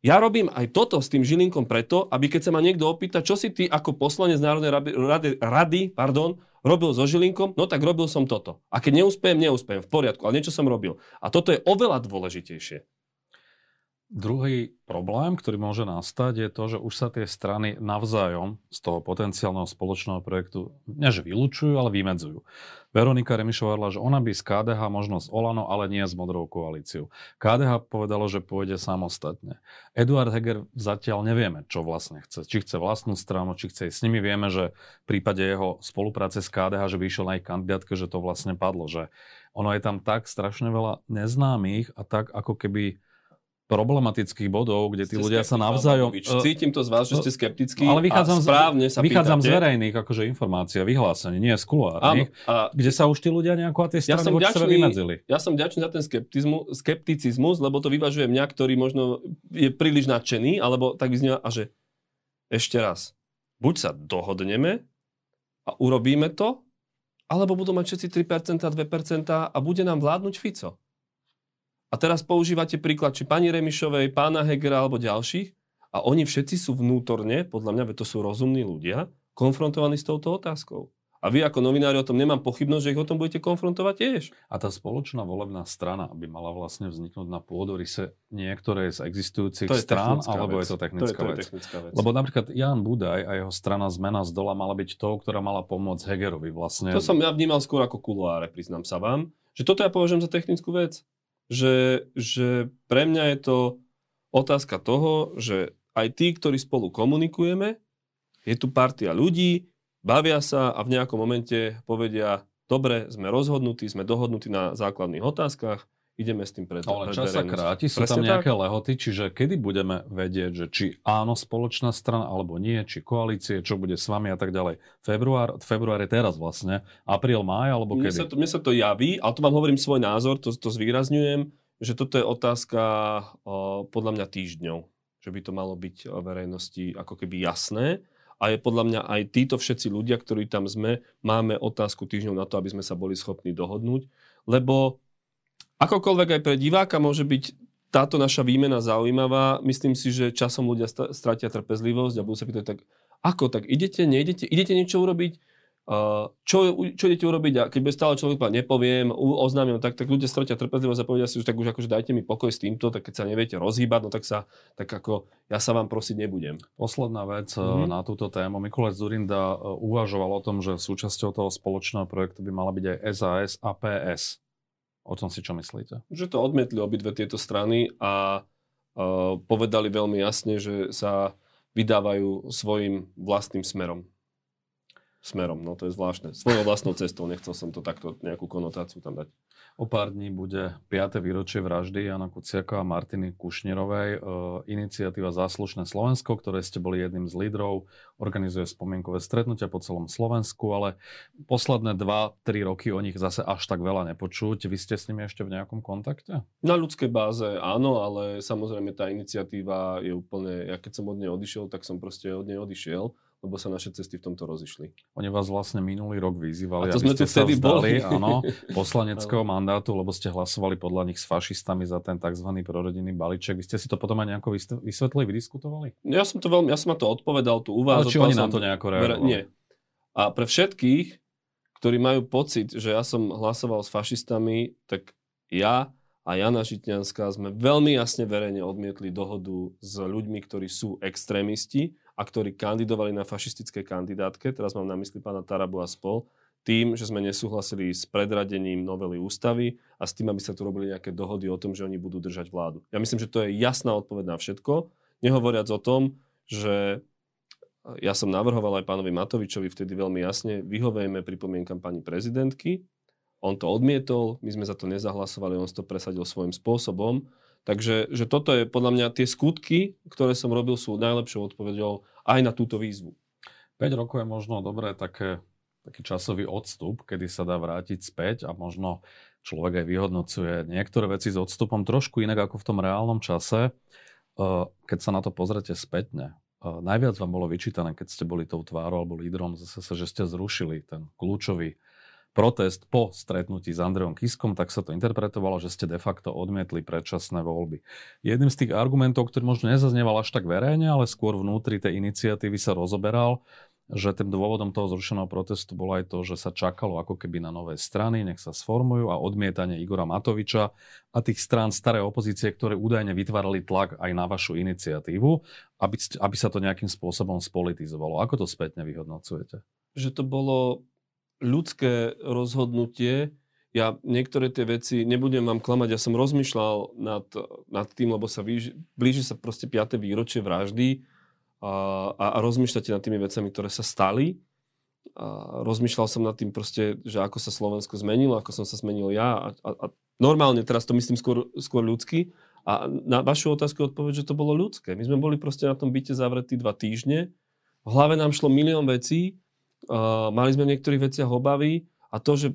ja robím aj toto s tým Žilinkom preto, aby keď sa ma niekto opýta, čo si ty ako poslanec Národnej rady, rady pardon, robil so Žilinkom, no tak robil som toto. A keď neúspejem, neúspejem, v poriadku, ale niečo som robil. A toto je oveľa dôležitejšie. Druhý problém, ktorý môže nastať, je to, že už sa tie strany navzájom z toho potenciálneho spoločného projektu než vylúčujú, ale vymedzujú. Veronika Remišová hovorila, že ona by z KDH možno z Olano, ale nie s Modrou koalíciou. KDH povedalo, že pôjde samostatne. Eduard Heger zatiaľ nevieme, čo vlastne chce. Či chce vlastnú stranu, či chce ísť s nimi. Vieme, že v prípade jeho spolupráce s KDH, že vyšiel na ich kandidátke, že to vlastne padlo. Že ono je tam tak strašne veľa neznámych a tak ako keby problematických bodov, kde tí ste ľudia sa navzájom... Uh, Cítim to z vás, že ste skeptickí ale vychádzam a správne sa Vychádzam pýtate. z verejných akože informácií a vyhlásení, nie z kuloárnych, kde sa už tí ľudia nejako a tie strany ja voči sebe vymedzili. Ja som vďačný za ten skepticizmus, lebo to vyvažuje mňa, ktorý možno je príliš nadšený, alebo tak vyznieva, a že ešte raz, buď sa dohodneme a urobíme to, alebo budú mať všetci 3%, 2% a bude nám vládnuť Fico. A teraz používate príklad či pani Remišovej, pána Hegera alebo ďalších a oni všetci sú vnútorne, podľa mňa, to sú rozumní ľudia, konfrontovaní s touto otázkou. A vy ako novinári o tom nemám pochybnosť, že ich o tom budete konfrontovať tiež. A tá spoločná volebná strana by mala vlastne vzniknúť na pôdorise niektorej z existujúcich strán, alebo vec. je to technická, to je, to je technická vec. Lebo napríklad Jan Budaj a jeho strana Zmena z dola mala byť tou, ktorá mala pomôcť Hegerovi vlastne. To som ja vnímal skôr ako kuloáre, priznám sa vám. Že toto ja považujem za technickú vec že, že pre mňa je to otázka toho, že aj tí, ktorí spolu komunikujeme, je tu partia ľudí, bavia sa a v nejakom momente povedia, dobre, sme rozhodnutí, sme dohodnutí na základných otázkach, ideme s tým pred Ale čas sa kráti, sú Presne tam nejaké tak? lehoty, čiže kedy budeme vedieť, že či áno spoločná strana alebo nie, či koalície, čo bude s vami a tak ďalej. Február, február je teraz vlastne, apríl, máj alebo kedy? Mne sa to, mne sa to javí, ale to vám hovorím svoj názor, to, to zvýrazňujem, že toto je otázka o, podľa mňa týždňov, že by to malo byť o verejnosti ako keby jasné. A je podľa mňa aj títo všetci ľudia, ktorí tam sme, máme otázku týždňov na to, aby sme sa boli schopní dohodnúť. Lebo Akokoľvek aj pre diváka môže byť táto naša výmena zaujímavá. Myslím si, že časom ľudia stratia trpezlivosť a budú sa pýtať tak, ako, tak idete, neidete, idete niečo urobiť? Čo, čo idete urobiť? A keď bude stále človek povedať, nepoviem, oznámim, tak, tak ľudia stratia trpezlivosť a povedia si, že tak už akože dajte mi pokoj s týmto, tak keď sa neviete rozhýbať, no tak sa, tak ako ja sa vám prosiť nebudem. Posledná vec mm-hmm. na túto tému. Mikulec Zurinda e, uvažoval o tom, že súčasťou toho spoločného projektu by mala byť aj SAS a PS. O tom si čo myslíte? Že to odmietli obidve tieto strany a uh, povedali veľmi jasne, že sa vydávajú svojim vlastným smerom smerom. No to je zvláštne. Svojou vlastnou cestou. Nechcel som to takto nejakú konotáciu tam dať. O pár dní bude 5. výročie vraždy Jana Kuciaka a Martiny Kušnerovej. E, iniciatíva Záslušné Slovensko, ktoré ste boli jedným z lídrov, organizuje spomienkové stretnutia po celom Slovensku, ale posledné 2-3 roky o nich zase až tak veľa nepočuť. Vy ste s nimi ešte v nejakom kontakte? Na ľudskej báze áno, ale samozrejme tá iniciatíva je úplne... Ja keď som od nej odišiel, tak som proste od nej odišiel lebo sa naše cesty v tomto rozišli. Oni vás vlastne minulý rok vyzývali, a to sme tu vtedy boli. áno, poslaneckého mandátu, lebo ste hlasovali podľa nich s fašistami za ten tzv. prorodinný balíček. Vy ste si to potom aj nejako vysvetlili, vydiskutovali? Ja som to veľmi, ja som na to odpovedal, tu u vás. Ale či oni na to nejako reagovali? Nie. A pre všetkých, ktorí majú pocit, že ja som hlasoval s fašistami, tak ja a Jana Žitňanská sme veľmi jasne verejne odmietli dohodu s ľuďmi, ktorí sú extrémisti a ktorí kandidovali na fašistické kandidátke, teraz mám na mysli pána Tarabu a spol, tým, že sme nesúhlasili s predradením novely ústavy a s tým, aby sa tu robili nejaké dohody o tom, že oni budú držať vládu. Ja myslím, že to je jasná odpoveď na všetko, nehovoriac o tom, že ja som navrhoval aj pánovi Matovičovi vtedy veľmi jasne, vyhovejme pripomienkam pani prezidentky, on to odmietol, my sme za to nezahlasovali, on to presadil svojím spôsobom Takže že toto je podľa mňa tie skutky, ktoré som robil, sú najlepšou odpovedou aj na túto výzvu. 5 rokov je možno dobré také, taký časový odstup, kedy sa dá vrátiť späť a možno človek aj vyhodnocuje niektoré veci s odstupom trošku inak ako v tom reálnom čase. Keď sa na to pozrete spätne, najviac vám bolo vyčítané, keď ste boli tou tvárou alebo lídrom, zase, že ste zrušili ten kľúčový protest po stretnutí s Andreom Kiskom, tak sa to interpretovalo, že ste de facto odmietli predčasné voľby. Jedným z tých argumentov, ktorý možno nezaznieval až tak verejne, ale skôr vnútri tej iniciatívy sa rozoberal, že tým dôvodom toho zrušeného protestu bolo aj to, že sa čakalo ako keby na nové strany, nech sa sformujú a odmietanie Igora Matoviča a tých strán starej opozície, ktoré údajne vytvárali tlak aj na vašu iniciatívu, aby, aby sa to nejakým spôsobom spolitizovalo. Ako to spätne vyhodnocujete? Že to bolo ľudské rozhodnutie. Ja niektoré tie veci, nebudem vám klamať, ja som rozmýšľal nad, nad tým, lebo sa blíži, blíži sa proste 5. výročie vraždy a, a, a rozmýšľate nad tými vecami, ktoré sa stali. A rozmýšľal som nad tým proste, že ako sa Slovensko zmenilo, ako som sa zmenil ja. A, a, a normálne, teraz to myslím skôr, skôr ľudsky. A na vašu otázku odpoveď, že to bolo ľudské. My sme boli proste na tom byte zavretí dva týždne. V hlave nám šlo milión vecí Uh, mali sme v niektorých veciach obavy a to, že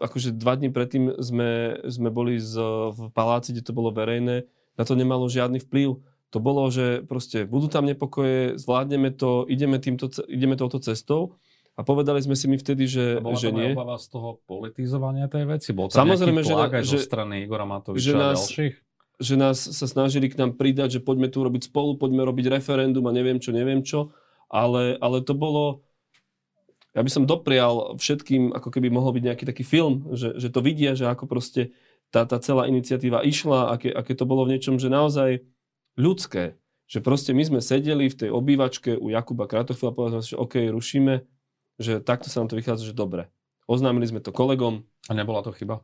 akože dva dní predtým sme, sme boli z, v paláci, kde to bolo verejné, na to nemalo žiadny vplyv. To bolo, že proste budú tam nepokoje, zvládneme to, ideme, týmto, ideme touto cestou. A povedali sme si my vtedy, že, Bola že nie. obava z toho politizovania tej veci? Bol tam Samozrejme, že, aj že, zo strany Igora Matoviča že nás, a ďalších? Že nás sa snažili k nám pridať, že poďme tu robiť spolu, poďme robiť referendum a neviem čo, neviem čo. Ale, ale to bolo, ja by som doprial všetkým, ako keby mohol byť nejaký taký film, že, že to vidia, že ako proste tá, tá celá iniciatíva išla, aké, aké to bolo v niečom, že naozaj ľudské. Že proste my sme sedeli v tej obývačke u Jakuba Kratochvila a povedali že OK, rušíme, že takto sa nám to vychádza, že dobre. Oznámili sme to kolegom. A nebola to chyba?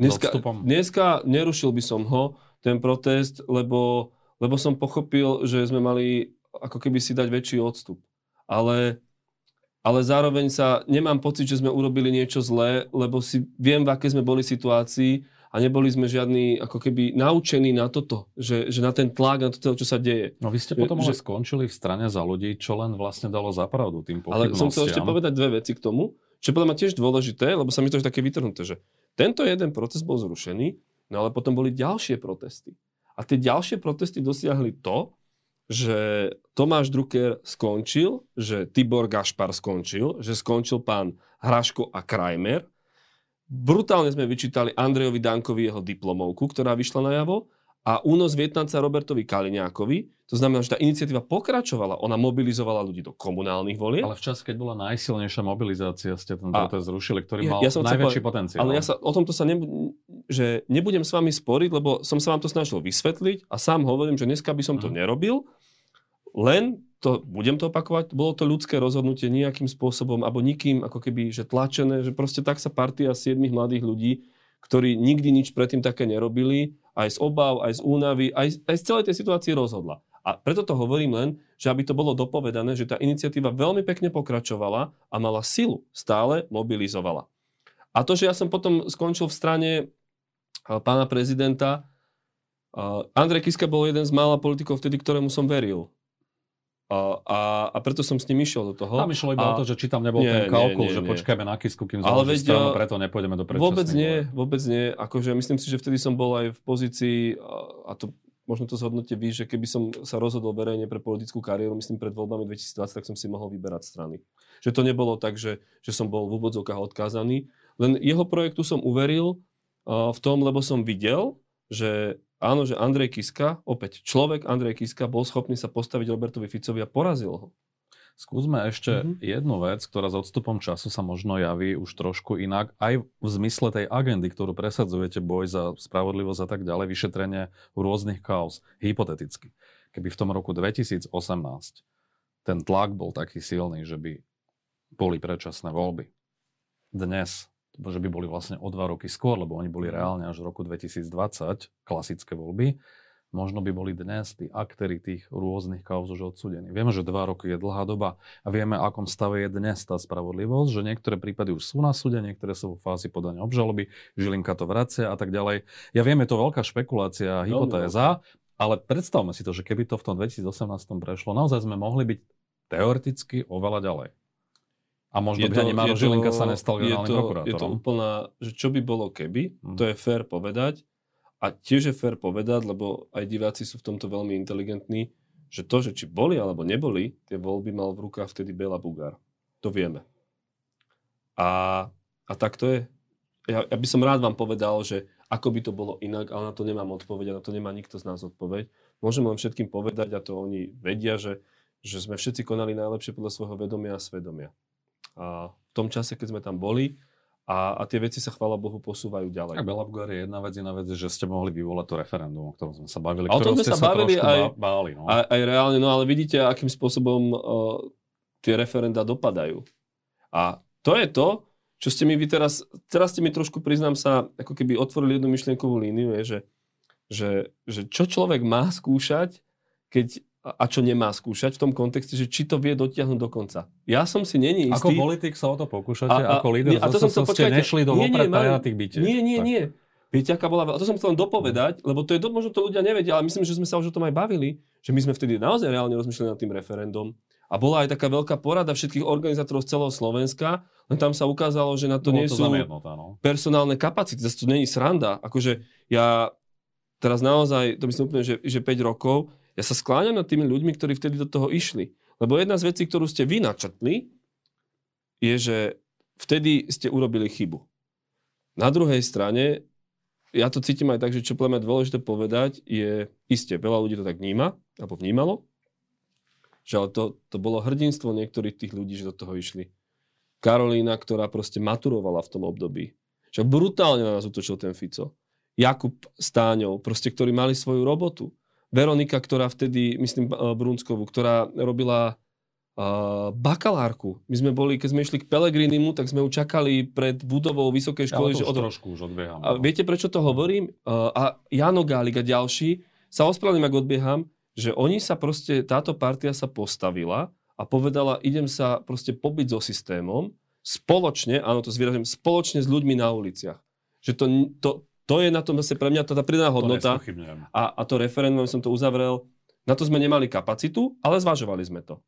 Dneska, dneska nerušil by som ho, ten protest, lebo, lebo som pochopil, že sme mali ako keby si dať väčší odstup. Ale ale zároveň sa nemám pocit, že sme urobili niečo zlé, lebo si viem, v aké sme boli situácii a neboli sme žiadni ako keby naučení na toto, že, že na ten tlak, na to, čo sa deje. No vy ste potom že, ale skončili v strane za ľudí, čo len vlastne dalo zapravdu tým Ale som chcel ešte povedať dve veci k tomu, čo podľa mňa tiež dôležité, lebo sa mi to také vytrhnuté, že tento jeden protest bol zrušený, no ale potom boli ďalšie protesty. A tie ďalšie protesty dosiahli to, že Tomáš Drucker skončil, že Tibor Gašpar skončil, že skončil pán Hraško a Krajmer. Brutálne sme vyčítali Andrejovi Dankovi jeho diplomovku, ktorá vyšla na javo a únos Vietnamca Robertovi Kaliňákovi. To znamená, že tá iniciatíva pokračovala. Ona mobilizovala ľudí do komunálnych volieb. Ale v čase, keď bola najsilnejšia mobilizácia, ste ten protest zrušili, ktorý mal ja, ja som najväčší povedal, potenciál. Ale ja sa o tomto sa nebu- že nebudem s vami sporiť, lebo som sa vám to snažil vysvetliť a sám hovorím, že dneska by som to mm. nerobil, len to, budem to opakovať, bolo to ľudské rozhodnutie nejakým spôsobom, alebo nikým ako keby, že tlačené, že proste tak sa partia siedmých mladých ľudí, ktorí nikdy nič predtým také nerobili, aj z obav, aj z únavy, aj, aj z celej tej situácie rozhodla. A preto to hovorím len, že aby to bolo dopovedané, že tá iniciatíva veľmi pekne pokračovala a mala silu, stále mobilizovala. A to, že ja som potom skončil v strane pána prezidenta, Andrej Kiska bol jeden z mála politikov vtedy, ktorému som veril. A, a, a preto som s ním išiel do toho. Tam išlo iba a... o to, že či tam nebol nie, ten kalkul, že nie. počkajme na kisku, kým založí stranu, preto nepôjdeme do predčasných. Vôbec nie, vôbec nie. Akože myslím si, že vtedy som bol aj v pozícii, a to možno to zhodnote vy, že keby som sa rozhodol verejne pre politickú kariéru, myslím pred voľbami 2020, tak som si mohol vyberať strany. Že to nebolo tak, že, že som bol v úvodzovkách odkázaný. Len jeho projektu som uveril uh, v tom, lebo som videl, že áno, že Andrej Kiska, opäť človek Andrej Kiska bol schopný sa postaviť Robertovi Ficovi a porazil ho. Skúsme ešte mm-hmm. jednu vec, ktorá s odstupom času sa možno javí už trošku inak, aj v zmysle tej agendy, ktorú presadzujete, boj za spravodlivosť a tak ďalej, vyšetrenie rôznych kaos. Hypoteticky. Keby v tom roku 2018 ten tlak bol taký silný, že by boli predčasné voľby. Dnes že by boli vlastne o dva roky skôr, lebo oni boli reálne až v roku 2020, klasické voľby, možno by boli dnes tí aktéry tých rôznych kauz už odsudení. Vieme, že dva roky je dlhá doba a vieme, akom stave je dnes tá spravodlivosť, že niektoré prípady už sú na súde, niektoré sú v fázi podania obžaloby, Žilinka to vracia a tak ďalej. Ja viem, je to veľká špekulácia, hypotéza, ale predstavme si to, že keby to v tom 2018 prešlo, naozaj sme mohli byť teoreticky oveľa ďalej. A možno je by to, ani Maro Žilinka sa nestal generálnym je to, prokurátorom. Je to úplná, že čo by bolo keby, hmm. to je fér povedať. A tiež je fér povedať, lebo aj diváci sú v tomto veľmi inteligentní, že to, že či boli alebo neboli, tie voľby mal v rukách vtedy Bela Bugár. To vieme. A, a tak to je. Ja, ja by som rád vám povedal, že ako by to bolo inak, ale na to nemám odpoveď na to nemá nikto z nás odpoveď. Môžem len všetkým povedať, a to oni vedia, že, že sme všetci konali najlepšie podľa svojho vedomia a svedomia a v tom čase, keď sme tam boli a, a tie veci sa, chvála Bohu, posúvajú ďalej. A Belabgar je jedna vec, jedna vec, že ste mohli vyvolať to referendum, o ktorom sme sa bavili. A o tom sme sa bavili aj, báli, no. aj, aj reálne, no ale vidíte, akým spôsobom uh, tie referenda dopadajú. A to je to, čo ste mi vy teraz, teraz ste mi trošku, priznám sa, ako keby otvorili jednu myšlienkovú líniu, je, že, že, že čo človek má skúšať, keď a čo nemá skúšať v tom kontexte, že či to vie dotiahnuť do konca. Ja som si není istý. Ako politik sa o to pokúšate, a, a, ako líder a to som to, ste nešli do nie, nie, bytiek. Nie, nie, tak. nie. Viete, aká bola... A to som chcel len dopovedať, lebo to je... Možno to ľudia nevedia, ale myslím, že sme sa už o tom aj bavili, že my sme vtedy naozaj reálne rozmýšľali nad tým referendum. A bola aj taká veľká porada všetkých organizátorov z celého Slovenska, len tam sa ukázalo, že na to Bolo nie to sú no. personálne kapacity. Zase to není sranda. Akože ja teraz naozaj, to myslím úplne, že, že 5 rokov, ja sa skláňam nad tými ľuďmi, ktorí vtedy do toho išli. Lebo jedna z vecí, ktorú ste vy načrtli, je, že vtedy ste urobili chybu. Na druhej strane, ja to cítim aj tak, že čo pleme dôležité povedať, je isté, veľa ľudí to tak vníma, alebo vnímalo, že ale to, to bolo hrdinstvo niektorých tých ľudí, že do toho išli. Karolína, ktorá proste maturovala v tom období. Že brutálne na nás utočil ten Fico. Jakub Stáňov, proste, ktorí mali svoju robotu. Veronika, ktorá vtedy, myslím, eh, Brunskovú, ktorá robila uh, bakalárku. My sme boli, keď sme išli k Pelegrinimu, tak sme ju čakali pred budovou vysokej školy. Ja, že od... trošku už odbieham. A no. viete, prečo to hovorím? Uh, a Jano Gálik a ďalší, sa ospravedlňujem, ak odbieham, že oni sa proste, táto partia sa postavila a povedala, idem sa proste pobiť so systémom, spoločne, áno, to zvýrazím, spoločne s ľuďmi na uliciach. Že to, to, to je na tom zase pre mňa tá pridaná hodnota. A, a to referendum, som to uzavrel, na to sme nemali kapacitu, ale zvažovali sme to.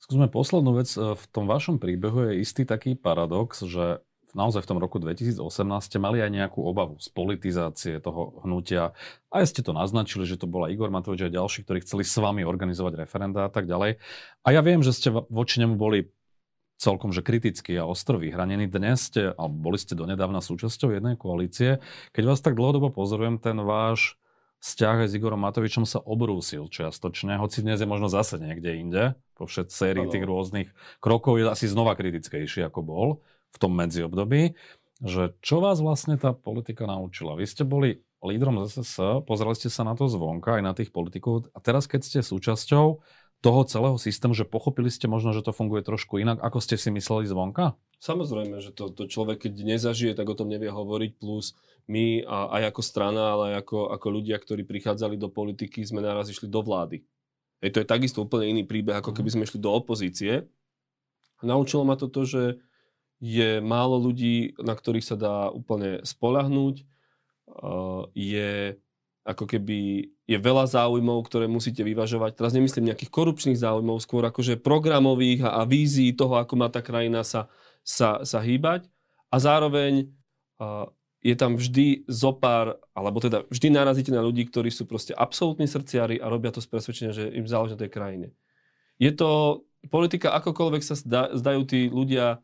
Skúsme poslednú vec. E, v tom vašom príbehu je istý taký paradox, že naozaj v tom roku 2018 ste mali aj nejakú obavu z politizácie toho hnutia. Aj ste to naznačili, že to bola Igor Matovič a ďalší, ktorí chceli s vami organizovať referenda a tak ďalej. A ja viem, že ste voči nemu boli celkom že kritický a ostro vyhranený. Dnes ste, alebo boli ste donedávna súčasťou jednej koalície. Keď vás tak dlhodobo pozorujem, ten váš vzťah s Igorom Matovičom sa obrúsil čiastočne, hoci dnes je možno zase niekde inde, po všet sérii tých rôznych krokov je asi znova kritickejší, ako bol v tom medziobdobí. Že čo vás vlastne tá politika naučila? Vy ste boli lídrom ZSS, pozreli ste sa na to zvonka, aj na tých politikov a teraz, keď ste súčasťou toho celého systému, že pochopili ste možno, že to funguje trošku inak, ako ste si mysleli zvonka? Samozrejme, že to, to človek, keď nezažije, tak o tom nevie hovoriť, plus my a, aj ako strana, ale aj ako, ako ľudia, ktorí prichádzali do politiky, sme naraz išli do vlády. Hej, to je takisto úplne iný príbeh, ako keby sme išli do opozície. Naučilo ma to to, že je málo ľudí, na ktorých sa dá úplne spolahnúť. Je ako keby je veľa záujmov, ktoré musíte vyvažovať. Teraz nemyslím nejakých korupčných záujmov, skôr akože programových a, a vízií toho, ako má tá krajina sa, sa, sa hýbať. A zároveň uh, je tam vždy zopár, alebo teda vždy narazíte na ľudí, ktorí sú proste absolútni srdciari a robia to z presvedčenia, že im záleží na tej krajine. Je to politika, akokoľvek sa zdajú tí ľudia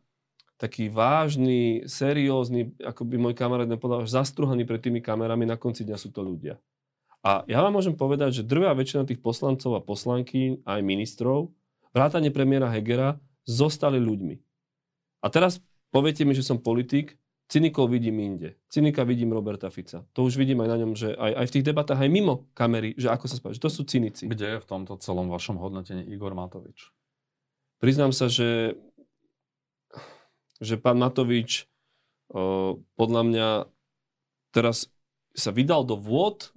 taký vážny, seriózny, ako by môj kamarát nepovedal, zastruhaný pred tými kamerami, na konci dňa sú to ľudia. A ja vám môžem povedať, že drvá väčšina tých poslancov a poslanky, aj ministrov, vrátane premiéra Hegera, zostali ľuďmi. A teraz poviete mi, že som politik, cynikov vidím inde. Cynika vidím Roberta Fica. To už vidím aj na ňom, že aj, aj v tých debatách, aj mimo kamery, že ako sa že to sú cynici. Kde je v tomto celom vašom hodnotení Igor Matovič? Priznám sa, že, že pán Matovič o, podľa mňa teraz sa vydal do vôd,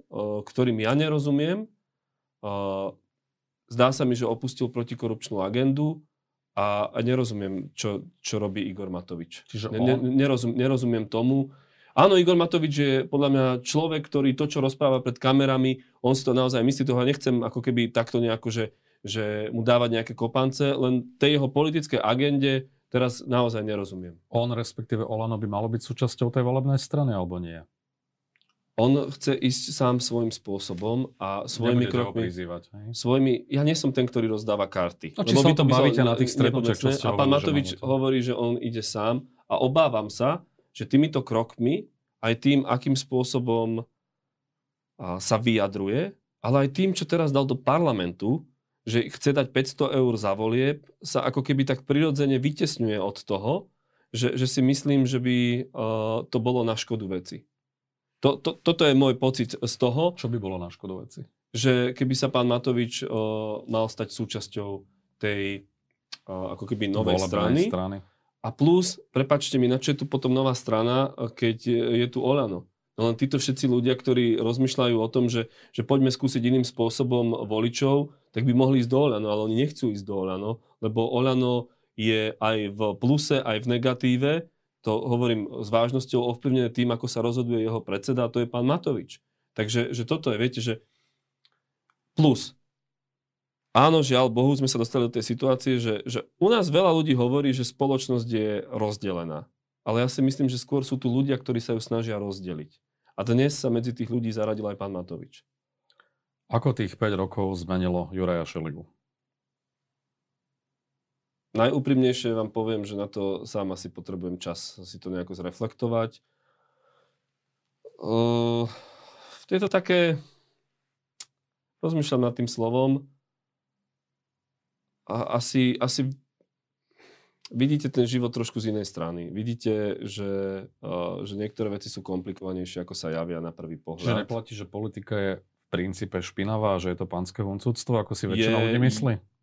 ktorým ja nerozumiem. Zdá sa mi, že opustil protikorupčnú agendu a, a nerozumiem, čo, čo robí Igor Matovič. Čiže on... ne, nerozum, nerozumiem tomu. Áno, Igor Matovič je podľa mňa človek, ktorý to, čo rozpráva pred kamerami, on si to naozaj myslí, toho nechcem ako keby takto nejako, že, že mu dávať nejaké kopance, len tej jeho politickej agende teraz naozaj nerozumiem. On, respektíve Olano, by malo byť súčasťou tej volebnej strany, alebo nie? On chce ísť sám svojím spôsobom a svojimi Nebudete krokmi... Prizývať, svojimi, ja nie som ten, ktorý rozdáva karty. No, či sa to bavíte na tých stretnutiach, čo ste A pán Matovič hovorí, že on ide sám a obávam sa, že týmito krokmi, aj tým, akým spôsobom sa vyjadruje, ale aj tým, čo teraz dal do parlamentu, že chce dať 500 eur za volieb, sa ako keby tak prirodzene vytesňuje od toho, že, že si myslím, že by uh, to bolo na škodu veci. To, to, toto je môj pocit z toho. Čo by bolo na škodu veci? Že keby sa pán Matovič o, mal stať súčasťou tej o, ako keby novej strany. strany. A plus, prepačte mi, na čo je tu potom nová strana, keď je, tu Olano? No len títo všetci ľudia, ktorí rozmýšľajú o tom, že, že poďme skúsiť iným spôsobom voličov, tak by mohli ísť do Olano, ale oni nechcú ísť do Olano, lebo Olano je aj v pluse, aj v negatíve to hovorím s vážnosťou ovplyvnené tým, ako sa rozhoduje jeho predseda, a to je pán Matovič. Takže že toto je, viete, že plus. Áno, žiaľ Bohu, sme sa dostali do tej situácie, že, že u nás veľa ľudí hovorí, že spoločnosť je rozdelená. Ale ja si myslím, že skôr sú tu ľudia, ktorí sa ju snažia rozdeliť. A dnes sa medzi tých ľudí zaradil aj pán Matovič. Ako tých 5 rokov zmenilo Juraja Šeligu? Najúprimnejšie vám poviem, že na to sám asi potrebujem čas si to nejako zreflektovať. Uh, je to také... Rozmýšľam nad tým slovom. A asi, asi vidíte ten život trošku z inej strany. Vidíte, že, uh, že niektoré veci sú komplikovanejšie, ako sa javia na prvý pohľad. Že neplatí, že politika je v princípe špinavá, že je to pánske huncúctvo, ako si väčšina ľudí myslí?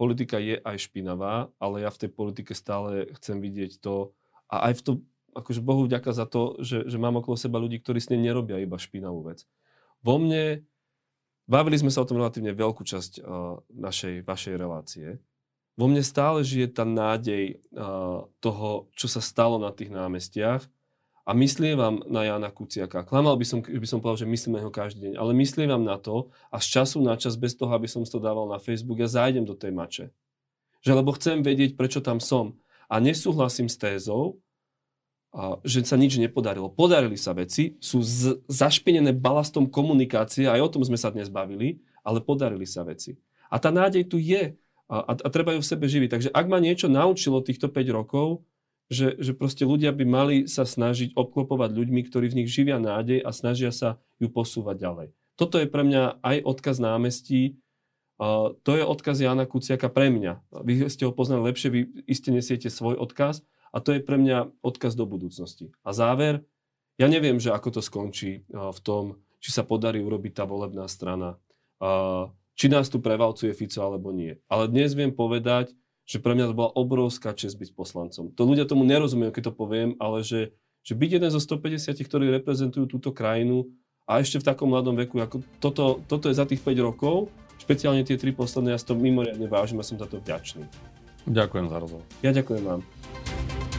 Politika je aj špinavá, ale ja v tej politike stále chcem vidieť to a aj v to, akože Bohu vďaka za to, že, že mám okolo seba ľudí, ktorí s nej nerobia iba špinavú vec. Vo mne, bavili sme sa o tom relatívne veľkú časť uh, našej, vašej relácie, vo mne stále žije tá nádej uh, toho, čo sa stalo na tých námestiach, a myslím vám na Jana Kuciaka. Klamal by som, by som povedal, že myslím na ho každý deň, ale myslím vám na to a z času na čas, bez toho, aby som to dával na Facebook, ja zájdem do tej mače. Že lebo chcem vedieť, prečo tam som. A nesúhlasím s tézou, a, že sa nič nepodarilo. Podarili sa veci, sú z, zašpinené balastom komunikácie, aj o tom sme sa dnes bavili, ale podarili sa veci. A tá nádej tu je a, a, a treba ju v sebe živiť. Takže ak ma niečo naučilo týchto 5 rokov, že, že proste ľudia by mali sa snažiť obklopovať ľuďmi, ktorí v nich živia nádej a snažia sa ju posúvať ďalej. toto je pre mňa aj odkaz námestí, to je odkaz Jana Kuciaka pre mňa. Vy ste ho poznali lepšie, vy iste nesiete svoj odkaz a to je pre mňa odkaz do budúcnosti. A záver, ja neviem, že ako to skončí v tom, či sa podarí urobiť tá volebná strana, uh, či nás tu prevalcuje Fico alebo nie. Ale dnes viem povedať, že pre mňa to bola obrovská čest byť poslancom. To ľudia tomu nerozumejú, keď to poviem, ale že, že byť jeden zo 150, ktorí reprezentujú túto krajinu a ešte v takom mladom veku, ako toto, toto je za tých 5 rokov, špeciálne tie tri posledné, ja si to mimoriadne vážim a som za to vďačný. Ďakujem za rozhovor. Ja ďakujem vám.